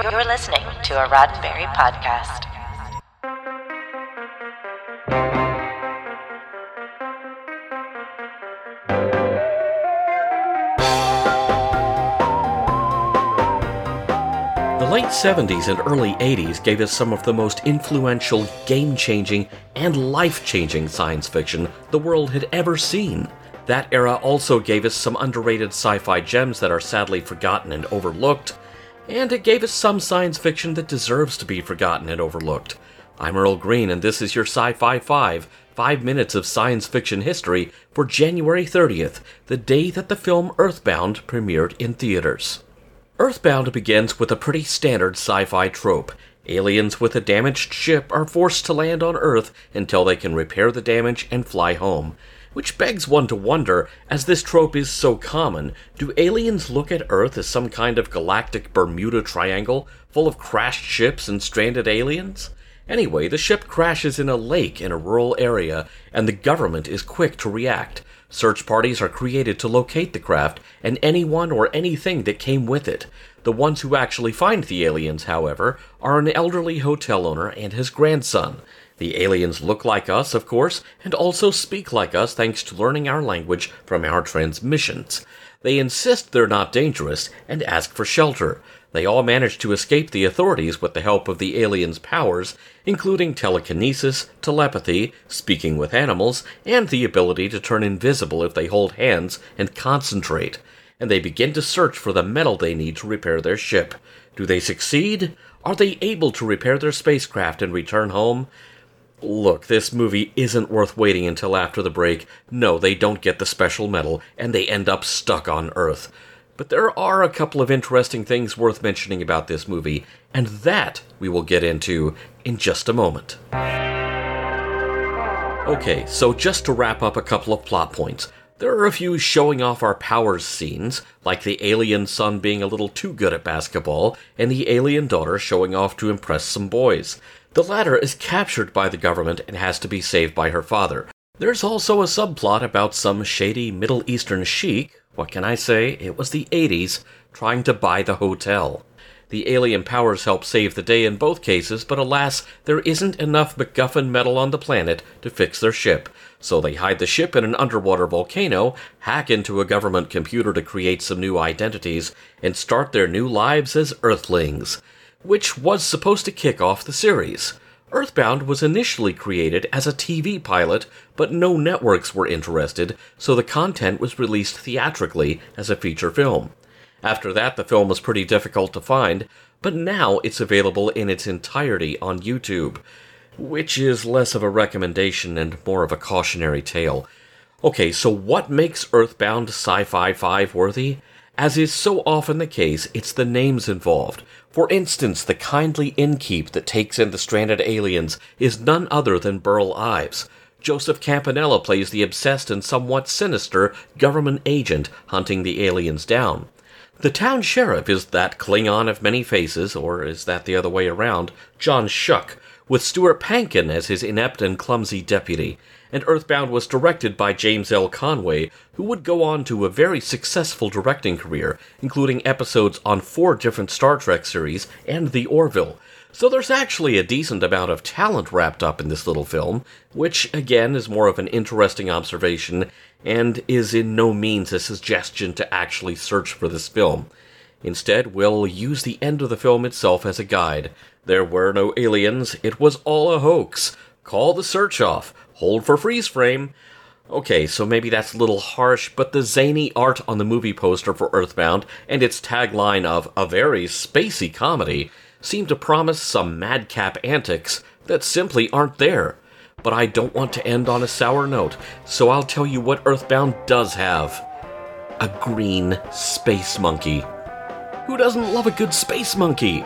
You're listening to a Roddenberry podcast. The late 70s and early 80s gave us some of the most influential, game changing, and life changing science fiction the world had ever seen. That era also gave us some underrated sci fi gems that are sadly forgotten and overlooked, and it gave us some science fiction that deserves to be forgotten and overlooked. I'm Earl Green, and this is your Sci Fi 5, 5 minutes of science fiction history for January 30th, the day that the film Earthbound premiered in theaters. Earthbound begins with a pretty standard sci fi trope. Aliens with a damaged ship are forced to land on Earth until they can repair the damage and fly home. Which begs one to wonder, as this trope is so common, do aliens look at Earth as some kind of galactic Bermuda Triangle full of crashed ships and stranded aliens? Anyway, the ship crashes in a lake in a rural area, and the government is quick to react. Search parties are created to locate the craft and anyone or anything that came with it. The ones who actually find the aliens, however, are an elderly hotel owner and his grandson. The aliens look like us, of course, and also speak like us thanks to learning our language from our transmissions. They insist they're not dangerous and ask for shelter. They all manage to escape the authorities with the help of the aliens' powers, including telekinesis, telepathy, speaking with animals, and the ability to turn invisible if they hold hands and concentrate. And they begin to search for the metal they need to repair their ship. Do they succeed? Are they able to repair their spacecraft and return home? Look, this movie isn't worth waiting until after the break. No, they don't get the special metal, and they end up stuck on Earth. But there are a couple of interesting things worth mentioning about this movie, and that we will get into in just a moment. Okay, so just to wrap up a couple of plot points. There are a few showing off our powers scenes, like the alien son being a little too good at basketball, and the alien daughter showing off to impress some boys. The latter is captured by the government and has to be saved by her father. There's also a subplot about some shady Middle Eastern sheik, what can I say, it was the 80s, trying to buy the hotel. The alien powers help save the day in both cases, but alas, there isn't enough MacGuffin metal on the planet to fix their ship, so they hide the ship in an underwater volcano, hack into a government computer to create some new identities, and start their new lives as Earthlings, which was supposed to kick off the series. Earthbound was initially created as a TV pilot, but no networks were interested, so the content was released theatrically as a feature film. After that, the film was pretty difficult to find, but now it's available in its entirety on YouTube, which is less of a recommendation and more of a cautionary tale. Okay, so what makes Earthbound Sci Fi 5 worthy? As is so often the case, it's the names involved. For instance, the kindly innkeep that takes in the stranded aliens is none other than Burl Ives. Joseph Campanella plays the obsessed and somewhat sinister government agent hunting the aliens down. The town sheriff is that Klingon of many faces, or is that the other way around, John Schuck, with Stuart Pankin as his inept and clumsy deputy. And Earthbound was directed by James L. Conway, who would go on to a very successful directing career, including episodes on four different Star Trek series and The Orville. So there's actually a decent amount of talent wrapped up in this little film, which again is more of an interesting observation and is in no means a suggestion to actually search for this film. Instead, we'll use the end of the film itself as a guide. There were no aliens, it was all a hoax. Call the search off, hold for freeze frame. Okay, so maybe that's a little harsh, but the zany art on the movie poster for Earthbound and its tagline of a very spacey comedy seem to promise some madcap antics that simply aren't there. But I don't want to end on a sour note, so I'll tell you what Earthbound does have a green space monkey. Who doesn't love a good space monkey?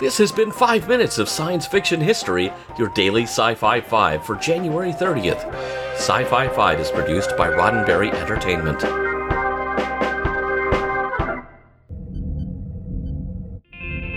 This has been 5 minutes of science fiction history, your daily Sci Fi 5 for January 30th. Sci Fi 5 is produced by Roddenberry Entertainment.